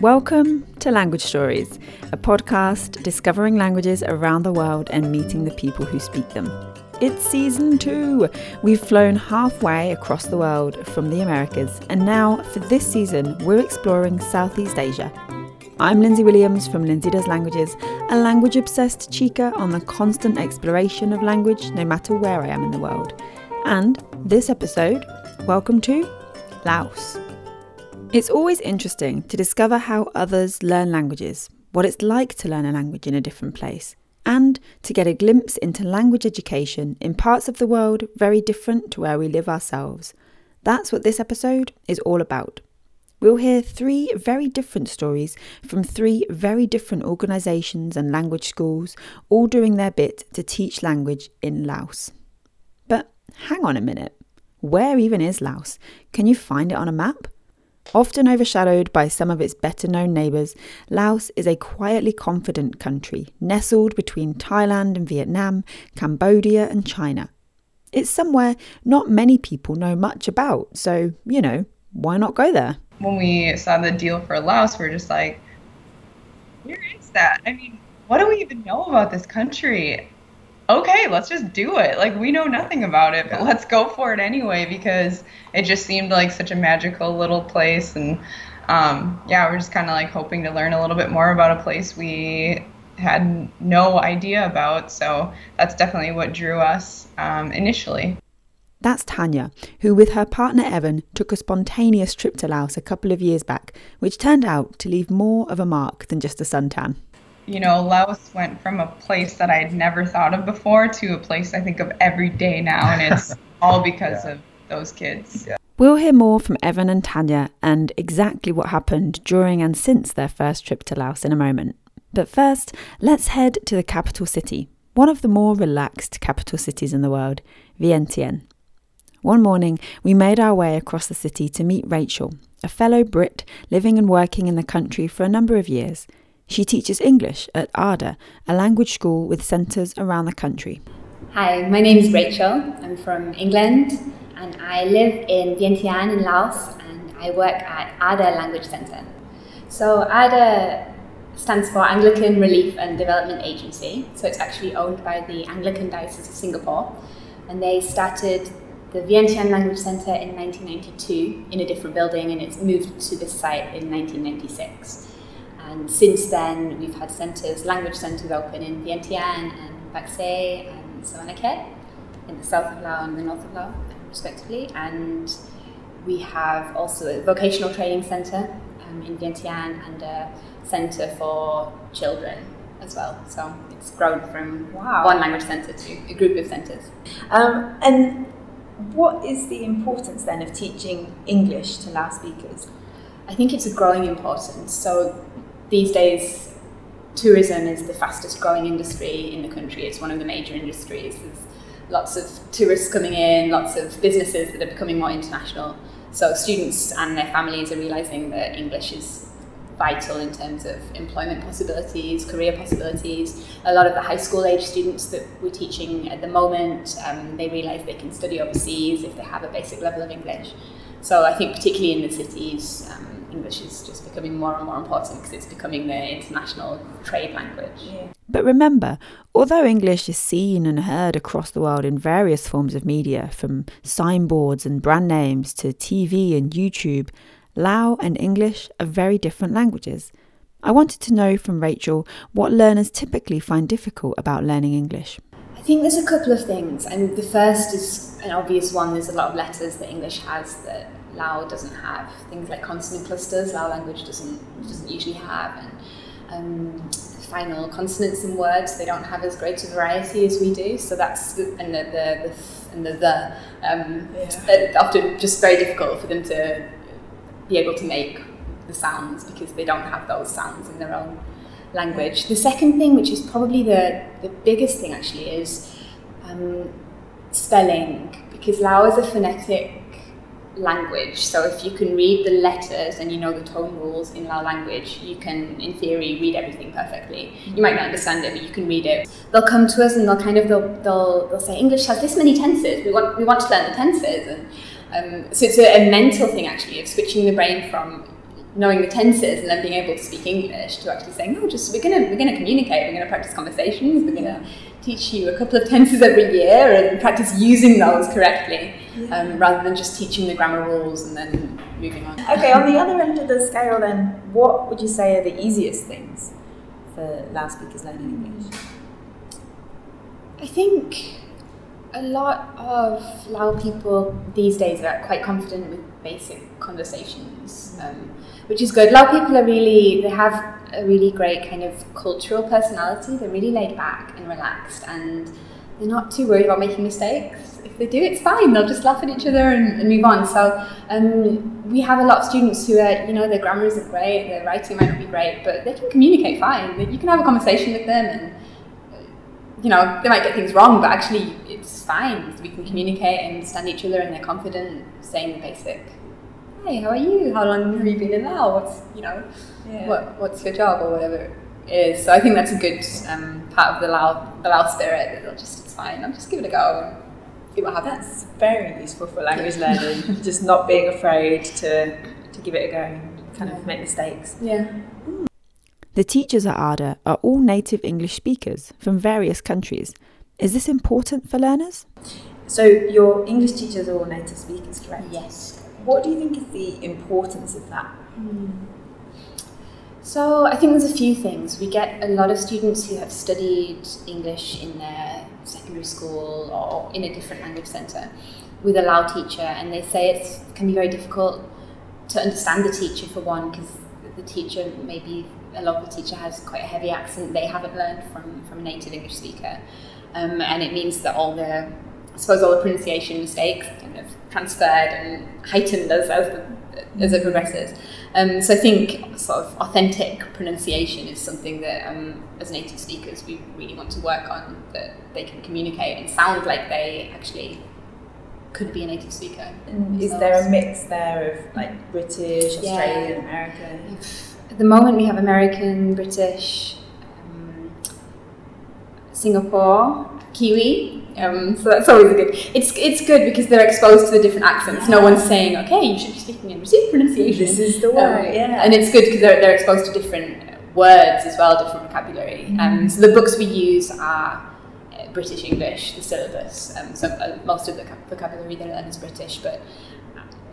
Welcome to Language Stories, a podcast discovering languages around the world and meeting the people who speak them. It's season two. We've flown halfway across the world from the Americas, and now for this season, we're exploring Southeast Asia. I'm Lindsay Williams from Lindsay Does Languages, a language obsessed chica on the constant exploration of language no matter where I am in the world. And this episode, welcome to Laos. It's always interesting to discover how others learn languages, what it's like to learn a language in a different place, and to get a glimpse into language education in parts of the world very different to where we live ourselves. That's what this episode is all about. We'll hear three very different stories from three very different organisations and language schools, all doing their bit to teach language in Laos. But hang on a minute. Where even is Laos? Can you find it on a map? Often overshadowed by some of its better known neighbours, Laos is a quietly confident country nestled between Thailand and Vietnam, Cambodia and China. It's somewhere not many people know much about, so, you know, why not go there? when we saw the deal for Laos, we are just like, where is that? I mean, what do we even know about this country? Okay, let's just do it. Like, we know nothing about it, but let's go for it anyway because it just seemed like such a magical little place. And um, yeah, we're just kind of like hoping to learn a little bit more about a place we had no idea about. So that's definitely what drew us um, initially. That's Tanya, who with her partner Evan took a spontaneous trip to Laos a couple of years back, which turned out to leave more of a mark than just a suntan. You know, Laos went from a place that I had never thought of before to a place I think of every day now, and it's all because yeah. of those kids. Yeah. We'll hear more from Evan and Tanya and exactly what happened during and since their first trip to Laos in a moment. But first, let's head to the capital city, one of the more relaxed capital cities in the world, Vientiane. One morning, we made our way across the city to meet Rachel, a fellow Brit living and working in the country for a number of years. She teaches English at ARDA, a language school with centres around the country. Hi, my name is Rachel. I'm from England and I live in Vientiane in Laos and I work at ARDA Language Centre. So ADA stands for Anglican Relief and Development Agency. So it's actually owned by the Anglican Diocese of Singapore and they started the Vientiane Language Centre in 1992 in a different building, and it's moved to this site in 1996. And since then, we've had centres, language centres open in Vientiane and Bac and Savannakhet in the south of Laos and the north of Laos, respectively. And we have also a vocational training centre um, in Vientiane and a centre for children as well. So it's grown from wow. one language centre to a group of centres. Um, and what is the importance then of teaching English to Lao speakers? I think it's a growing importance. So these days, tourism is the fastest growing industry in the country. It's one of the major industries. There's lots of tourists coming in, lots of businesses that are becoming more international. So students and their families are realizing that English is vital in terms of employment possibilities, career possibilities. A lot of the high school age students that we're teaching at the moment, um, they realise they can study overseas if they have a basic level of English. So I think particularly in the cities, um, English is just becoming more and more important because it's becoming the international trade language. Yeah. But remember, although English is seen and heard across the world in various forms of media, from signboards and brand names to TV and YouTube, Lao and English are very different languages. I wanted to know from Rachel what learners typically find difficult about learning English. I think there's a couple of things. and the first is an obvious one. There's a lot of letters that English has that Lao doesn't have. Things like consonant clusters, Lao language doesn't doesn't usually have, and um, final consonants in words they don't have as great a variety as we do. So that's and the the, the and the the um, yeah. often just very difficult for them to be able to make the sounds because they don't have those sounds in their own language. The second thing, which is probably the, the biggest thing actually, is um, spelling because Lao is a phonetic language. So if you can read the letters and you know the tone rules in Lao language, you can, in theory, read everything perfectly. You might not understand it, but you can read it. They'll come to us and they'll kind of they'll, they'll, they'll say English has this many tenses. We want we want to learn the tenses and um, so it's a, a, mental thing actually of switching the brain from knowing the tenses and then being able to speak English to actually saying, no, just we're gonna we're gonna communicate, we're gonna practice conversations, we're gonna teach you a couple of tenses every year and practice using those correctly, um, rather than just teaching the grammar rules and then moving on. Okay, on the other end of the scale, then, what would you say are the easiest things for Lao speakers learning English? I think a lot of Lao people these days are quite confident with basic conversations, um, which is good. Lao people are really, they have a really great kind of cultural personality. They're really laid back and relaxed, and they're not too worried about making mistakes. If they do, it's fine. They'll just laugh at each other and, and move on. So um, we have a lot of students who are, you know, their grammar isn't great, their writing might not be great, but they can communicate fine. You can have a conversation with them and you know, they might get things wrong, but actually it's fine. We can communicate and understand each other and they're confident saying the basic, hey, how are you? How long have you been in Lao? What's, you know, Yeah. what, what's your job or whatever it is. So I think that's a good um, part of the Lao, the spirit. that They'll just, fine. I'll just give it a go and see what happens. That's very useful for language learning, just not being afraid to, to give it a go and kind of make mistakes. Yeah. The teachers at ARDA are all native English speakers from various countries. Is this important for learners? So, your English teachers are all native speakers, correct? Yes. What do you think is the importance of that? Hmm. So I think there's a few things. We get a lot of students who have studied English in their secondary school or in a different language centre with a Lao teacher, and they say it can be very difficult to understand the teacher for one because the teacher maybe a local teacher has quite a heavy accent they haven't learned from from a native English speaker, um, and it means that all the I suppose all the pronunciation mistakes kind of transferred and heightened as as, the, as it progresses. Um, so I think sort of authentic pronunciation is something that um, as native speakers we really want to work on that they can communicate and sound like they actually could be a native speaker. And is there a mix there of like British, Yeah. Australian, American? At the moment, we have American, British, um, Singapore, Kiwi. Um, so that's always a good. It's it's good because they're exposed to the different accents. No one's saying, "Okay, you should be speaking in received pronunciation." This is the Um, way, yeah. And it's good because they're, they're exposed to different words as well, different vocabulary. Um, so the books we use are uh, British English, the syllabus. Um, so uh, most of the vocabulary they learn is British, but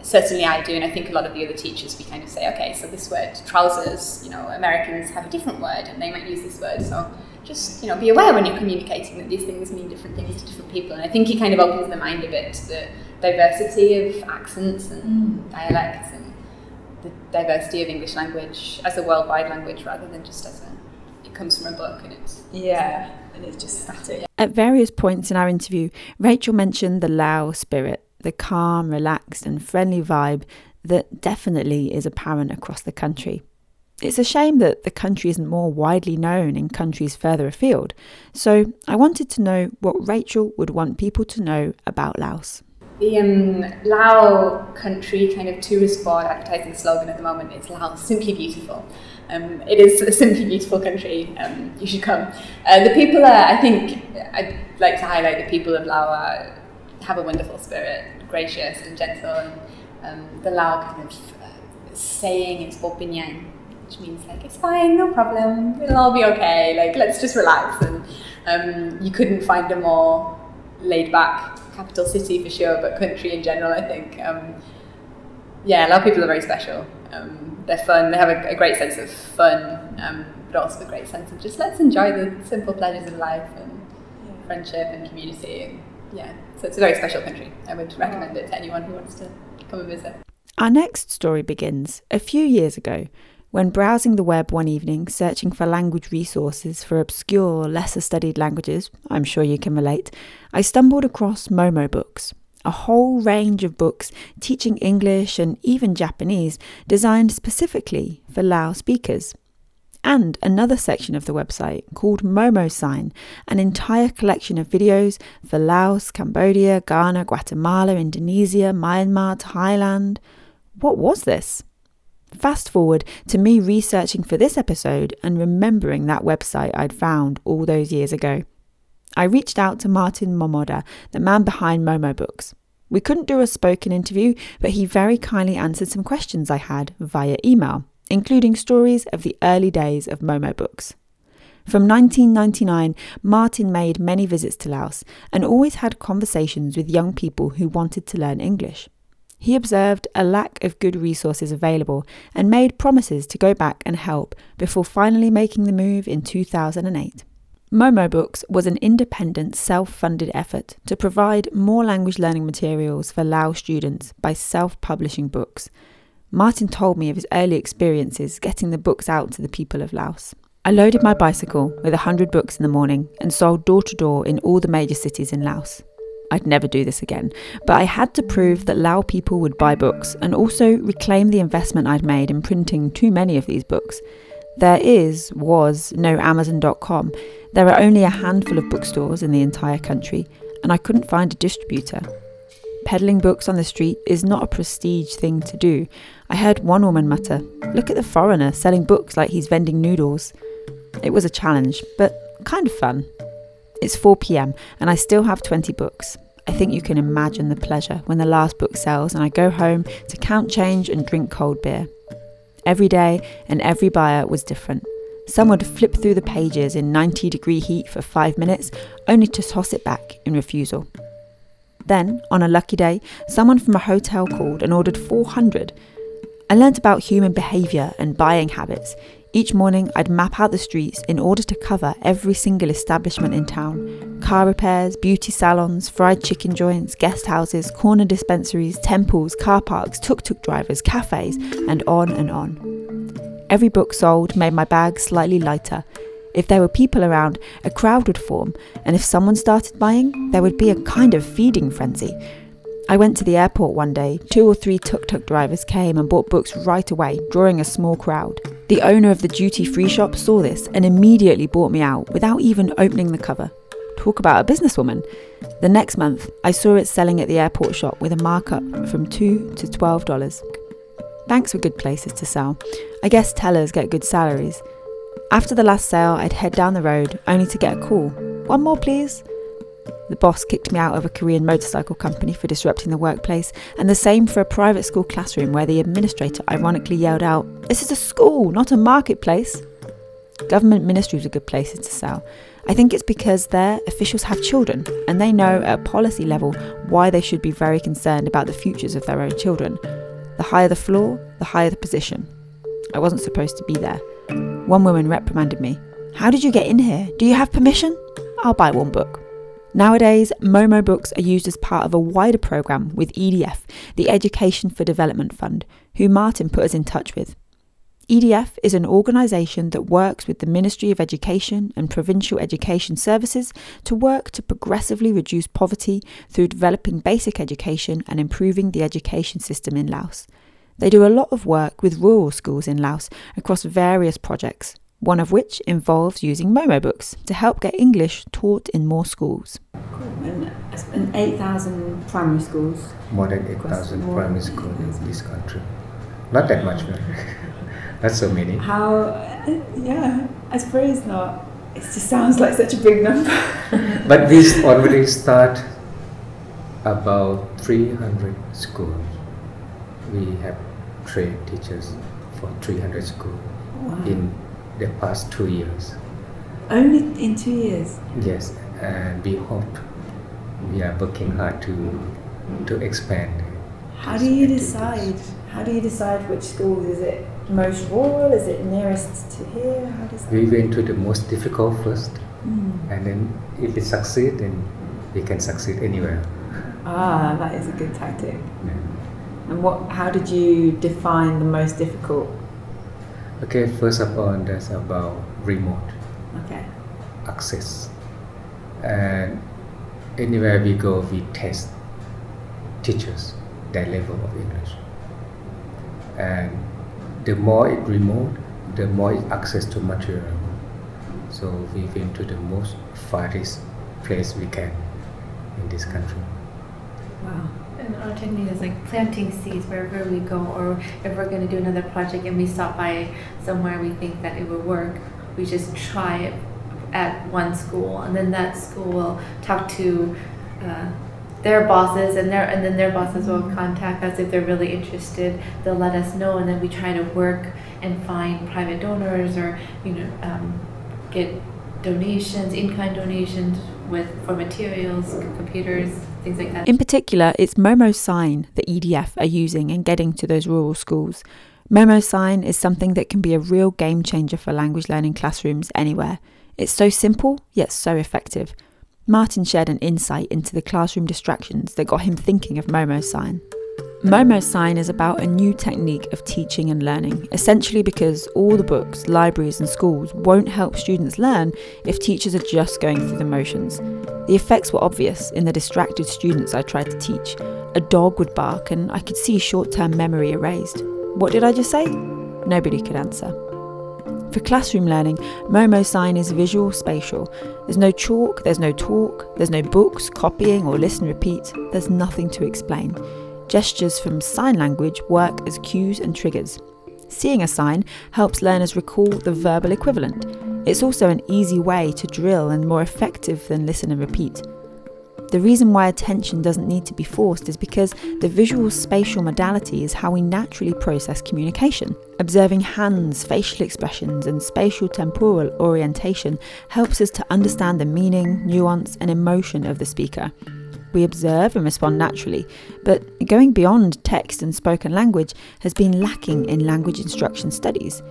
certainly I do, and I think a lot of the other teachers we kind of say, okay, so this word trousers, you know, Americans have a different word, and they might use this word. So just you know, be aware when you're communicating that these things mean different things to different people. And I think it kind of opens the mind a bit to the diversity of accents and mm. dialects and the diversity of English language as a worldwide language rather than just as a it comes from a book and it's Yeah, and it's just static. At various points in our interview, Rachel mentioned the Lao spirit, the calm, relaxed, and friendly vibe that definitely is apparent across the country. It's a shame that the country isn't more widely known in countries further afield, so I wanted to know what Rachel would want people to know about Laos. The um, Lao country kind of tourist board advertising slogan at the moment is Laos simply beautiful. Um, it is a simply beautiful country. Um, you should come. Uh, the people are, I think, I'd like to highlight the people of Lao are, have a wonderful spirit, gracious and gentle. And um, the Lao kind of uh, saying is Bopinyan, which means like it's fine, no problem, it'll all be okay. Like let's just relax. And um, you couldn't find a more laid back capital city for sure, but country in general, I think. Um, yeah, a lot of people are very special. Um, they're fun. They have a, a great sense of fun, um, but also a great sense of just let's enjoy the simple pleasures of life and friendship and community. And yeah, so it's a very special country. I would recommend it to anyone who wants to come and visit. Our next story begins a few years ago when browsing the web one evening searching for language resources for obscure, lesser studied languages, I'm sure you can relate, I stumbled across Momo Books, a whole range of books teaching English and even Japanese designed specifically for Lao speakers. And another section of the website called Momo Sign, an entire collection of videos for Laos, Cambodia, Ghana, Guatemala, Indonesia, Myanmar, Thailand. What was this? Fast forward to me researching for this episode and remembering that website I'd found all those years ago. I reached out to Martin Momoda, the man behind Momo Books. We couldn't do a spoken interview, but he very kindly answered some questions I had via email. including stories of the early days of Momo books. From 1999, Martin made many visits to Laos and always had conversations with young people who wanted to learn English. He observed a lack of good resources available and made promises to go back and help before finally making the move in 2008. Momo Books was an independent, self funded effort to provide more language learning materials for Lao students by self publishing books. Martin told me of his early experiences getting the books out to the people of Laos. I loaded my bicycle with a hundred books in the morning and sold door to door in all the major cities in Laos. I'd never do this again, but I had to prove that Lao people would buy books and also reclaim the investment I'd made in printing too many of these books. There is, was, no Amazon.com, there are only a handful of bookstores in the entire country, and I couldn't find a distributor. Peddling books on the street is not a prestige thing to do. I heard one woman mutter, Look at the foreigner selling books like he's vending noodles. It was a challenge, but kind of fun. It's 4 pm, and I still have 20 books. I think you can imagine the pleasure when the last book sells and I go home to count change and drink cold beer. Every day and every buyer was different. Some would flip through the pages in 90 degree heat for five minutes, only to toss it back in refusal. Then, on a lucky day, someone from a hotel called and ordered 400. I learnt about human behaviour and buying habits. Each morning, I'd map out the streets in order to cover every single establishment in town car repairs, beauty salons, fried chicken joints, guest houses, corner dispensaries, temples, car parks, tuk tuk drivers, cafes, and on and on. Every book sold made my bag slightly lighter. If there were people around, a crowd would form, and if someone started buying, there would be a kind of feeding frenzy. I went to the airport one day. Two or three tuk tuk drivers came and bought books right away, drawing a small crowd. The owner of the duty free shop saw this and immediately bought me out without even opening the cover. Talk about a businesswoman. The next month, I saw it selling at the airport shop with a markup from 2 to $12. Banks were good places to sell. I guess tellers get good salaries. After the last sale, I'd head down the road, only to get a call. One more, please. The boss kicked me out of a Korean motorcycle company for disrupting the workplace, and the same for a private school classroom where the administrator ironically yelled out, This is a school, not a marketplace. Government ministries are good places to sell. I think it's because their officials have children, and they know at policy level why they should be very concerned about the futures of their own children. The higher the floor, the higher the position. I wasn't supposed to be there. One woman reprimanded me. How did you get in here? Do you have permission? I'll buy one book. Nowadays, Momo books are used as part of a wider programme with EDF, the Education for Development Fund, who Martin put us in touch with. EDF is an organisation that works with the Ministry of Education and Provincial Education Services to work to progressively reduce poverty through developing basic education and improving the education system in Laos. They do a lot of work with rural schools in Laos across various projects, one of which involves using Momo books to help get English taught in more schools. And, and 8,000 primary schools. More than 8,000 primary schools in this country. Not that much, right? That's so many. How, uh, yeah, I suppose it's not. It just sounds like such a big number. but we already start about 300 schools. We have trained teachers for 300 schools wow. in the past two years. Only in two years? Yes, and we hope we are working hard to to expand. How do you decide? How do you decide which schools? Is it most rural? Is it nearest to here? How does we went to the most difficult first, mm. and then if it succeed, then we can succeed anywhere. Ah, that is a good tactic. Yeah. And what? How did you define the most difficult? Okay, first of all, that's about remote. Okay. Access, and anywhere we go, we test teachers their level of English, and the more it remote, the more it access to material. So we went to the most farthest place we can in this country. Wow. And our technique is like planting seeds wherever we go, or if we're going to do another project and we stop by somewhere we think that it will work, we just try it at one school, and then that school will talk to uh, their bosses and their and then their bosses will contact us if they're really interested. They'll let us know and then we try to work and find private donors or you know um, get donations in-kind donations with for materials computers things like that In particular, it's Momo Sign that EDF are using in getting to those rural schools. Momo Sign is something that can be a real game changer for language learning classrooms anywhere. It's so simple, yet so effective. Martin shared an insight into the classroom distractions that got him thinking of Momo Sign. Momo Sign is about a new technique of teaching and learning, essentially because all the books, libraries, and schools won't help students learn if teachers are just going through the motions. The effects were obvious in the distracted students I tried to teach. A dog would bark, and I could see short term memory erased. What did I just say? Nobody could answer. For classroom learning, Momo Sign is visual spatial. There's no chalk, there's no talk, there's no books, copying, or listen repeat. There's nothing to explain. Gestures from sign language work as cues and triggers. Seeing a sign helps learners recall the verbal equivalent. It's also an easy way to drill and more effective than listen and repeat. The reason why attention doesn't need to be forced is because the visual spatial modality is how we naturally process communication. Observing hands, facial expressions, and spatial temporal orientation helps us to understand the meaning, nuance, and emotion of the speaker. We observe and respond naturally, but going beyond text and spoken language has been lacking in language instruction studies.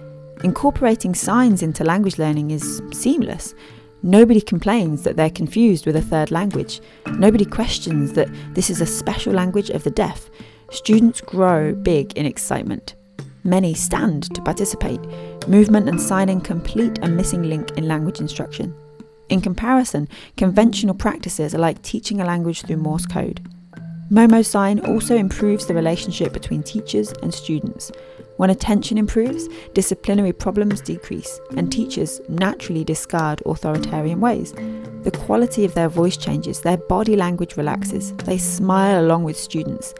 Incorporating signs into language learning is seamless. Nobody complains that they're confused with a third language. Nobody questions that this is a special language of the deaf. Students grow big in excitement. Many stand to participate. Movement and signing complete a missing link in language instruction. In comparison, conventional practices are like teaching a language through Morse code. Momo Sign also improves the relationship between teachers and students. When attention improves, disciplinary problems decrease, and teachers naturally discard authoritarian ways. The quality of their voice changes, their body language relaxes, they smile along with students.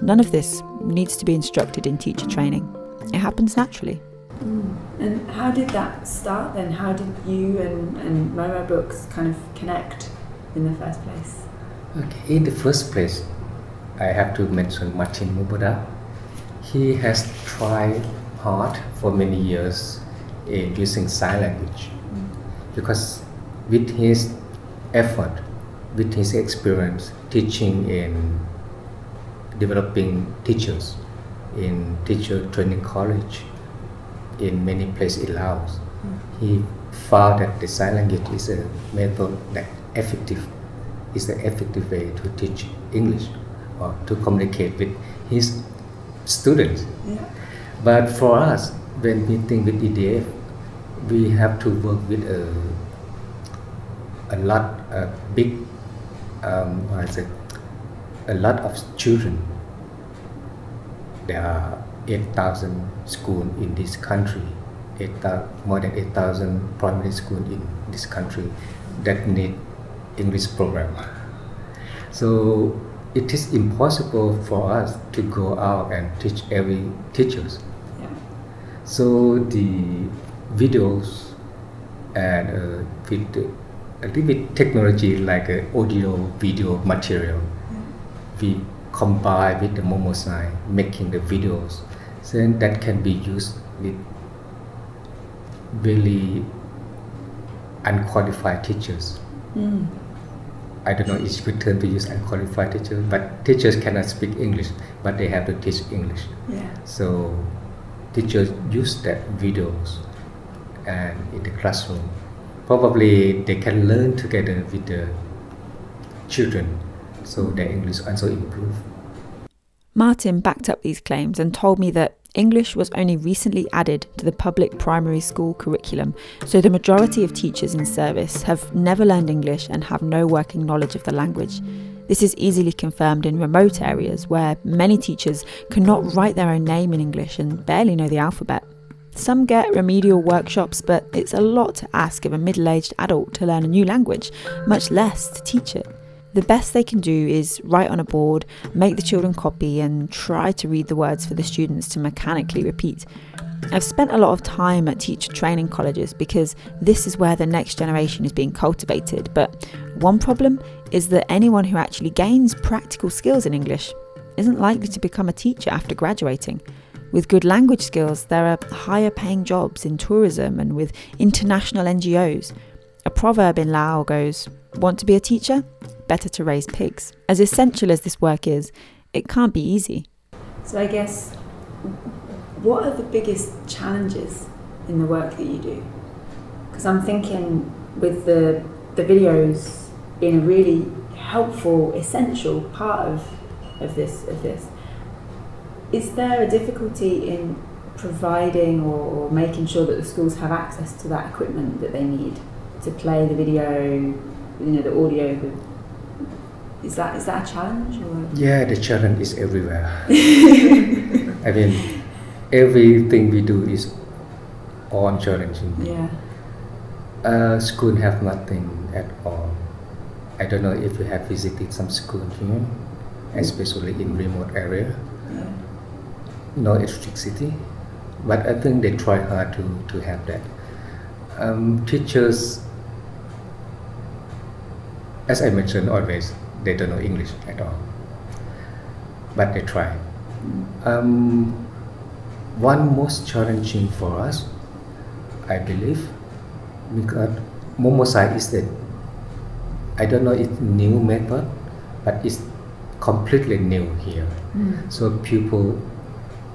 None of this needs to be instructed in teacher training. It happens naturally. Mm. And how did that start then? How did you and, and Momo Books kind of connect in the first place? Okay, in the first place, I have to mention Martin Muboda. He has tried hard for many years in using sign language mm. because with his effort, with his experience teaching in developing teachers in teacher training college in many places in Laos, he found that the sign language is a method that effective is the effective way to teach English or to communicate with his students. But for us, when meeting with EDF, we have to work with a, a lot, a big, um, what is it, a lot of children. There are 8,000 schools in this country, 8, more than 8,000 primary schools in this country that need English program. So it is impossible for us to go out and teach every teachers. Yeah. So the videos and uh, with a little bit technology like uh, audio video material, we combine with the Momo sign, making the videos. Then that can be used with really unqualified teachers. Hmm. I don't know if it's good term to use unqualified teachers, but teachers cannot speak English, but they have to teach English. Yeah. So teachers use that videos and in the classroom. Probably they can learn together with the children, so their English also improve. Martin backed up these claims and told me that English was only recently added to the public primary school curriculum, so the majority of teachers in service have never learned English and have no working knowledge of the language. This is easily confirmed in remote areas where many teachers cannot write their own name in English and barely know the alphabet. Some get remedial workshops, but it's a lot to ask of a middle aged adult to learn a new language, much less to teach it. The best they can do is write on a board, make the children copy, and try to read the words for the students to mechanically repeat. I've spent a lot of time at teacher training colleges because this is where the next generation is being cultivated. But one problem is that anyone who actually gains practical skills in English isn't likely to become a teacher after graduating. With good language skills, there are higher paying jobs in tourism and with international NGOs. A proverb in Lao goes, Want to be a teacher? Better to raise pigs. As essential as this work is, it can't be easy. So I guess, what are the biggest challenges in the work that you do? Because I'm thinking with the the videos being a really helpful, essential part of of this of this. Is there a difficulty in providing or, or making sure that the schools have access to that equipment that they need to play the video, you know, the audio? Is that is that a challenge? Or? Yeah, the challenge is everywhere. I mean, everything we do is on challenging. Yeah. Uh, school have nothing at all. I don't know if you have visited some school here, especially in remote area. Yeah. No electricity, but I think they try hard to, to have that. Um, teachers, as I mentioned always, they don't know English at all, but they try. Um, one most challenging for us, I believe, because Momo Sign is the I don't know it's new method, but it's completely new here. So people,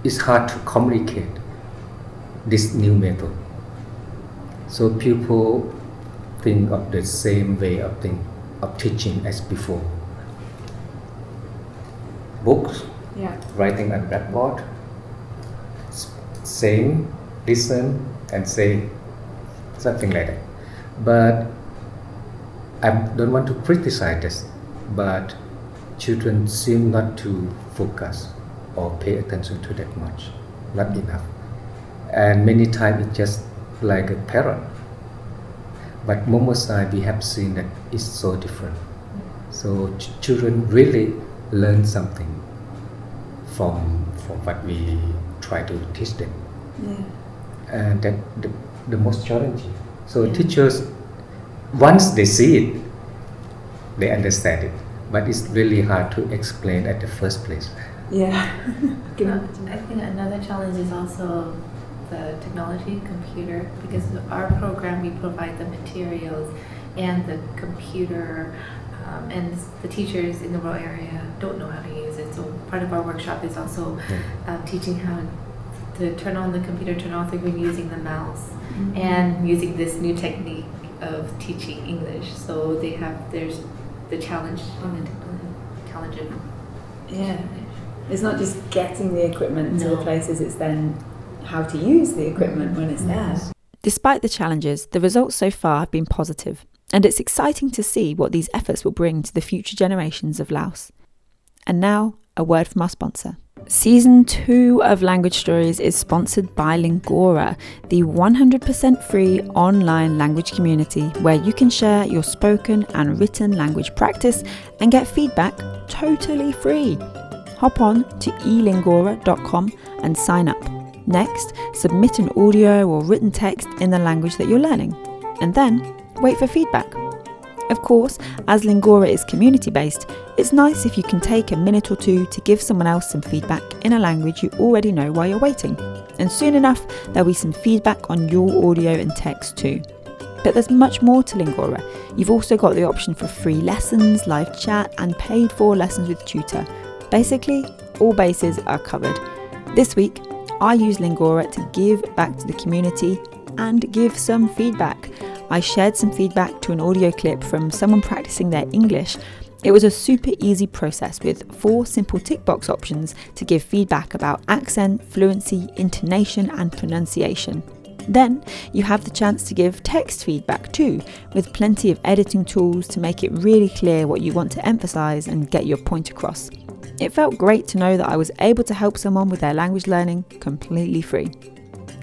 it's hard to communicate this new method. So people think of the same way of think of teaching as before. Books, Yeah. writing on blackboard, saying, listen, and say something like that. But I don't want to criticize this, but children seem not to focus or pay attention to that much, not enough. And many times it's just like a parrot. But Momo Sign, we have seen that it's so different. So ch- children really learn something from, from what we try to teach them Yeah. and that the, the most challenging. So teachers, once they see it, they understand it, but it's really hard to explain at the first place. Yeah. Can. I think another challenge is also the technology, computer, because our program we provide the materials and the computer, um, and the teachers in the rural area don't know how to use it. So part of our workshop is also uh, teaching how to turn on the computer, turn off the screen using the mouse, and using this new technique of teaching English. So they have there's the challenge on the technology, challenge of Yeah. It's not just getting the equipment to the places, it's then how to use the equipment when it's there. Despite the challenges, the results so far have been positive, and it's exciting to see what these efforts will bring to the future generations of Laos. And now, a word from our sponsor. Season 2 of Language Stories is sponsored by Lingora, the 100% free online language community where you can share your spoken and written language practice and get feedback totally free. Hop on to elingora.com and sign up. Next, submit an audio or written text in the language that you're learning, and then wait for feedback. Of course, as Lingora is community based, it's nice if you can take a minute or two to give someone else some feedback in a language you already know while you're waiting. And soon enough, there'll be some feedback on your audio and text too. But there's much more to Lingora. You've also got the option for free lessons, live chat, and paid for lessons with tutor. Basically, all bases are covered. This week, I use Lingora to give back to the community and give some feedback. I shared some feedback to an audio clip from someone practicing their English. It was a super easy process with four simple tick box options to give feedback about accent, fluency, intonation, and pronunciation. Then you have the chance to give text feedback too, with plenty of editing tools to make it really clear what you want to emphasize and get your point across. It felt great to know that I was able to help someone with their language learning completely free.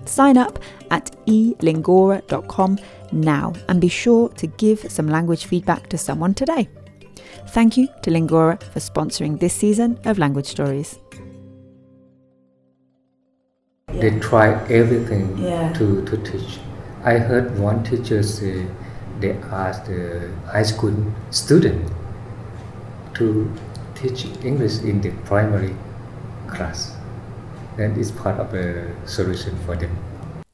Sign up at elingora.com now and be sure to give some language feedback to someone today. Thank you to Lingora for sponsoring this season of Language Stories. They try everything Yeah. to, to teach. I heard one teacher say they asked the high school student to teach English in the primary class. and it's part of a solution for them.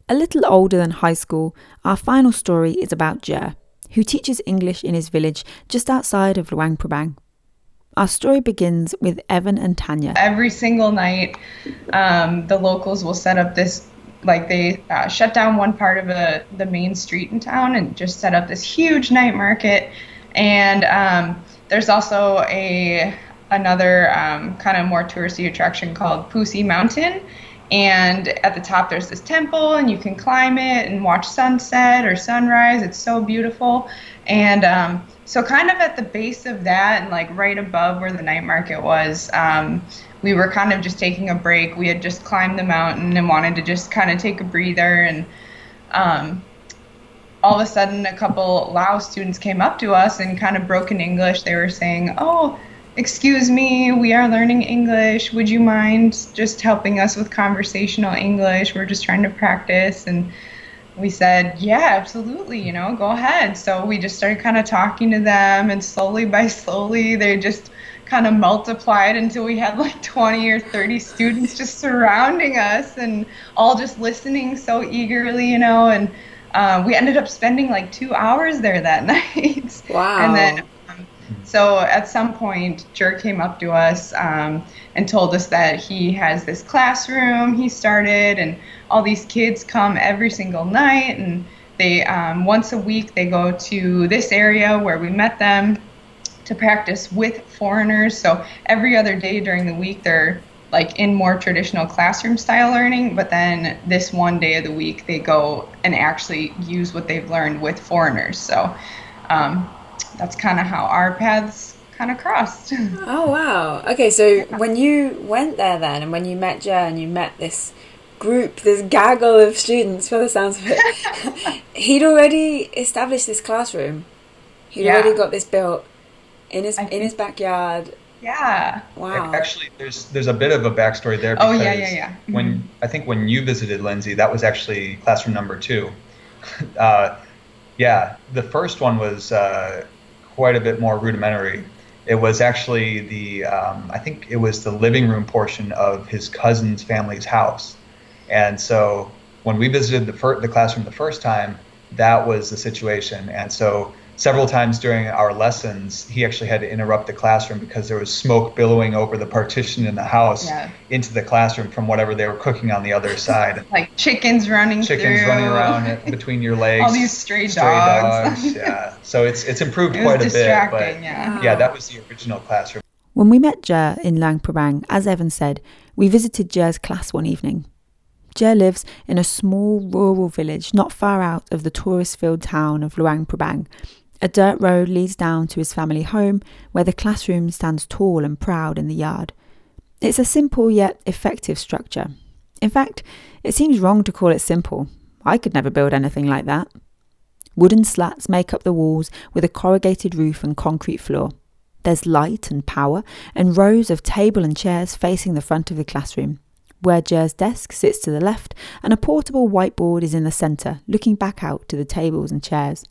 A little older than high school, our final story is about Jer, who teaches English in his village just outside of Luang Prabang. Our story begins with Evan and Tanya. every single night um, the locals will set up this like they uh, shut down one part of a, the main street in town and just set up this huge night market and um, there's also a another um, kind of more touristy attraction called Pusi Mountain. And at the top there's this temple and you can climb it and watch sunset or sunrise. It's so beautiful. And um, so kind of at the base of that and like right above where the night market was um, we were kind of just taking a break. We had just climbed the mountain and wanted to just kind of take a breather. And um, all of a sudden a couple lao students came up to us and kind of broken english. They were saying oh excuse me, we are learning English. Would you mind just helping us with conversational English? We're just trying to practice. And we said, yeah, absolutely, you know, go ahead. So we just started kind of talking to them, and slowly by slowly, they just kind of multiplied until we had like 20 or 30 students just surrounding us and all just listening so eagerly, you know. And uh, we ended up spending like two hours there that night. Wow. And then so at some point, Jer came up to us um, and told us that he has this classroom he started, and all these kids come every single night, and they um, once a week they go to this area where we met them to practice with foreigners. So every other day during the week they're like in more traditional classroom style learning, but then this one day of the week they go and actually use what they've learned with foreigners. So um, that's kind of how our paths kind of crossed. Oh wow. Okay, so when you went there then, and when you met Jer and you met this group, this gaggle of students, for the sounds of it, he'd already established this classroom. He'd Yeah. already got this built in his I in think- his backyard. yeah. Wow. Actually, there's there's a bit of a backstory there Oh, yeah, yeah, yeah. Mm-hmm. when I think when you visited Lindsay, that was actually classroom number two. uh, yeah, the first one was uh, quite a bit more rudimentary. It was actually the um, I think it was the living room portion of his cousin's family's house, and so when we visited the fir- the classroom the first time, that was the situation, and so several times during our lessons, he actually had to interrupt the classroom because there was smoke billowing over the partition in the house Yeah. into the classroom from whatever they were cooking on the other side. Like chickens running Chickens through. running around between your legs. All these stray dogs. yeah. So it's it's improved It was quite a bit, but yeah. yeah, that was the original classroom. When we met Jer in Luang Prabang, as Evan said, we visited Jer's class one evening. Jer lives in a small rural village not far out of the tourist filled town of Luang Prabang. A dirt road leads down to his family home, where the classroom stands tall and proud in the yard. It's a simple yet effective structure. In fact, it seems wrong to call it simple. I could never build anything like that. Wooden slats make up the walls with a corrugated roof and concrete floor. There's light and power, and rows of table and chairs facing the front of the classroom, where Jer's desk sits to the left and a portable whiteboard is in the centre, looking back out to the tables and chairs.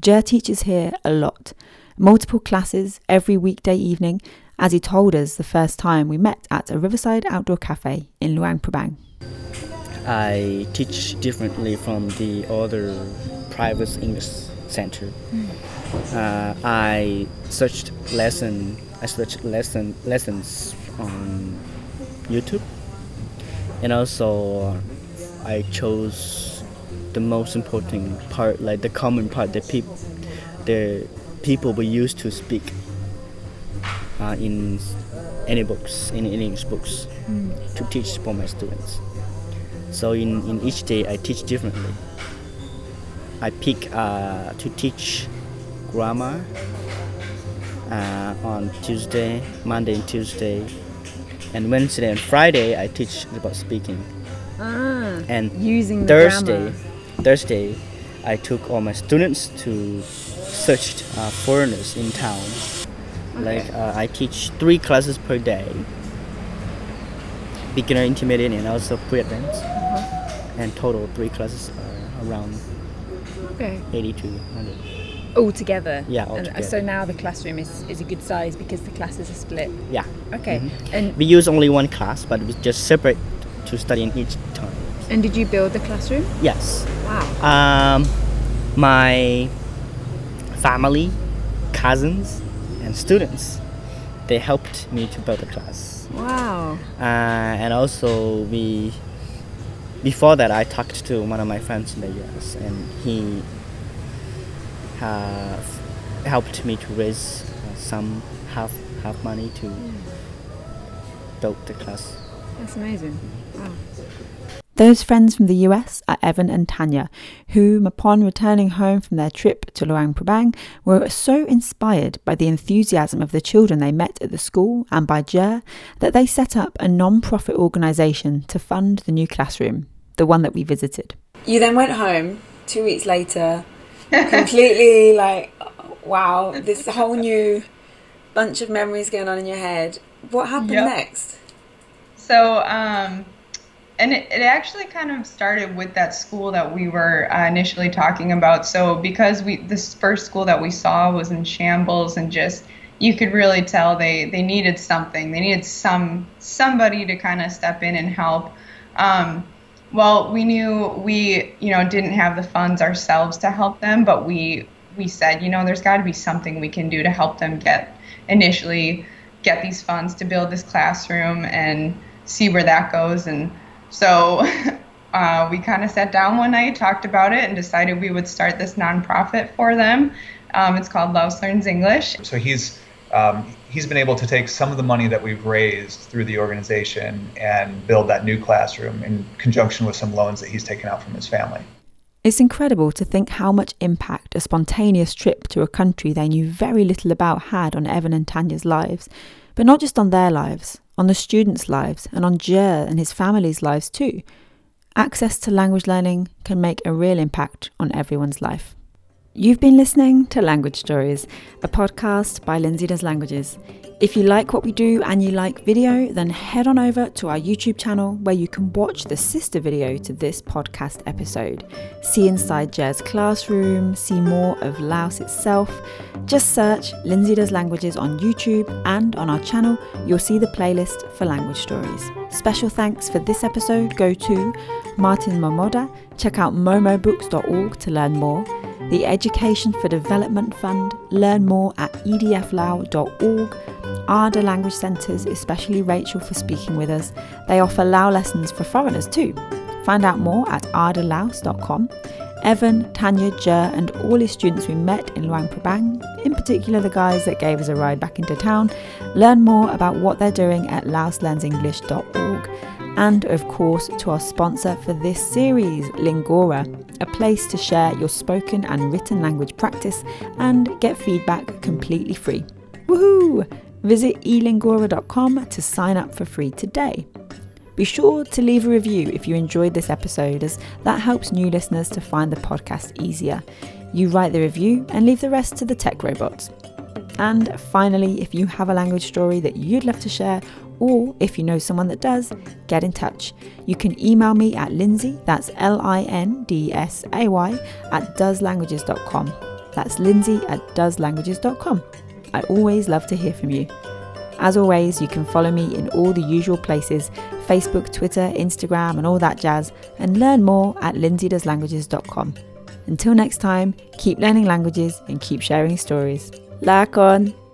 Jer teaches here a lot, multiple classes every weekday evening, as he told us the first time we met at a riverside outdoor cafe in Luang Prabang. I teach differently from the other private English center. Uh, I searched lesson. I searched lesson lessons on YouTube, and also I chose the most important part, like the common part that people, the people we used to speak uh, in any books, in English books, to teach for my students. So in, in each day I teach differently. I pick uh, to teach grammar uh, on Tuesday, Monday and Tuesday, and Wednesday and Friday I teach about speaking. Ah, And using Thursday, grammar. Thursday, I took all my students to search uh, foreigners in town. Like uh, I teach three classes per day. beginner, intermediate, and also pre-advanced. And total three classes are around Okay. 80 to 100. All together. Yeah, all And, uh, together. so now the classroom is, is a good size because the classes are split. Yeah. Okay. Mhm. And We use only one class, but we just separate to study in each time. And did you build the classroom? Yes. Wow. Um, my family, cousins, and students, they helped me to build the class. Wow. Uh, and also we, before that, I talked to one of my friends in the U.S. and he have helped me to raise uh, some half half money to build the class. That's amazing. Wow. Those friends from the US are Evan and Tanya, whom, upon returning home from their trip to Luang Prabang, were so inspired by the enthusiasm of the children they met at the school and by Jer that they set up a non profit organisation to fund the new classroom, the one that we visited. You then went home two weeks later, completely like, wow, this whole new bunch of memories going on in your head. What happened Yep. next? So, um, and it, it actually kind of started with that school that we were uh, initially talking about. So, because we this first school that we saw was in shambles and just you could really tell they they needed something. They needed some somebody to kind of step in and help. Um, well, we knew we you know didn't have the funds ourselves to help them, but we we said you know there's got to be something we can do to help them get initially get these funds to build this classroom and see where that goes. And so uh, we kind of sat down one night, talked about it, and decided we would start this nonprofit for them. Um, it's called Laos Learns English. So he's um, he's been able to take some of the money that we've raised through the organization and build that new classroom in conjunction with some loans that he's taken out from his family. It's incredible to think how much impact a spontaneous trip to a country they knew very little about had on Evan and Tanya's lives. But not just on their lives, on the students' lives, and on Jer and his family's lives too. Access to language learning can make a real impact on everyone's life. You've been listening to Language Stories, a podcast by Lindsay Does Languages. If you like what we do and you like video, then head on over to our YouTube channel where you can watch the sister video to this podcast episode. See inside Jer's classroom, see more of Laos itself. Just search Lindsay Does Languages on YouTube and on our channel, you'll see the playlist for language stories. Special thanks for this episode go to Martin Momoda. Check out momobooks.org to learn more the Education for Development Fund. Learn more at E edflao.org. ARDA Language Centres, especially Rachel for speaking with us. They offer Lao lessons for foreigners too. Find out more at ardalaos.com. Evan, Tanya, Jer, and all his students we met in Luang Prabang, in particular the guys that gave us a ride back into town, learn more about what they're doing at laoslearnsenglish.org. And of course, to our sponsor for this series, Lingora, a place to share your spoken and written language practice and get feedback completely free. Woohoo! Visit elingora.com to sign up for free today. Be sure to leave a review if you enjoyed this episode, as that helps new listeners to find the podcast easier. You write the review and leave the rest to the tech robots. And finally, if you have a language story that you'd love to share, or if you know someone that does, get in touch. You can email me at Lindsay, that's L I N D S A Y, at doeslanguages.com. That's Lindsay at doeslanguages.com. I always love to hear from you. As always, you can follow me in all the usual places Facebook, Twitter, Instagram, and all that jazz, and learn more at lindsaydoeslanguages.com. Until next time, keep learning languages and keep sharing stories. Lakon!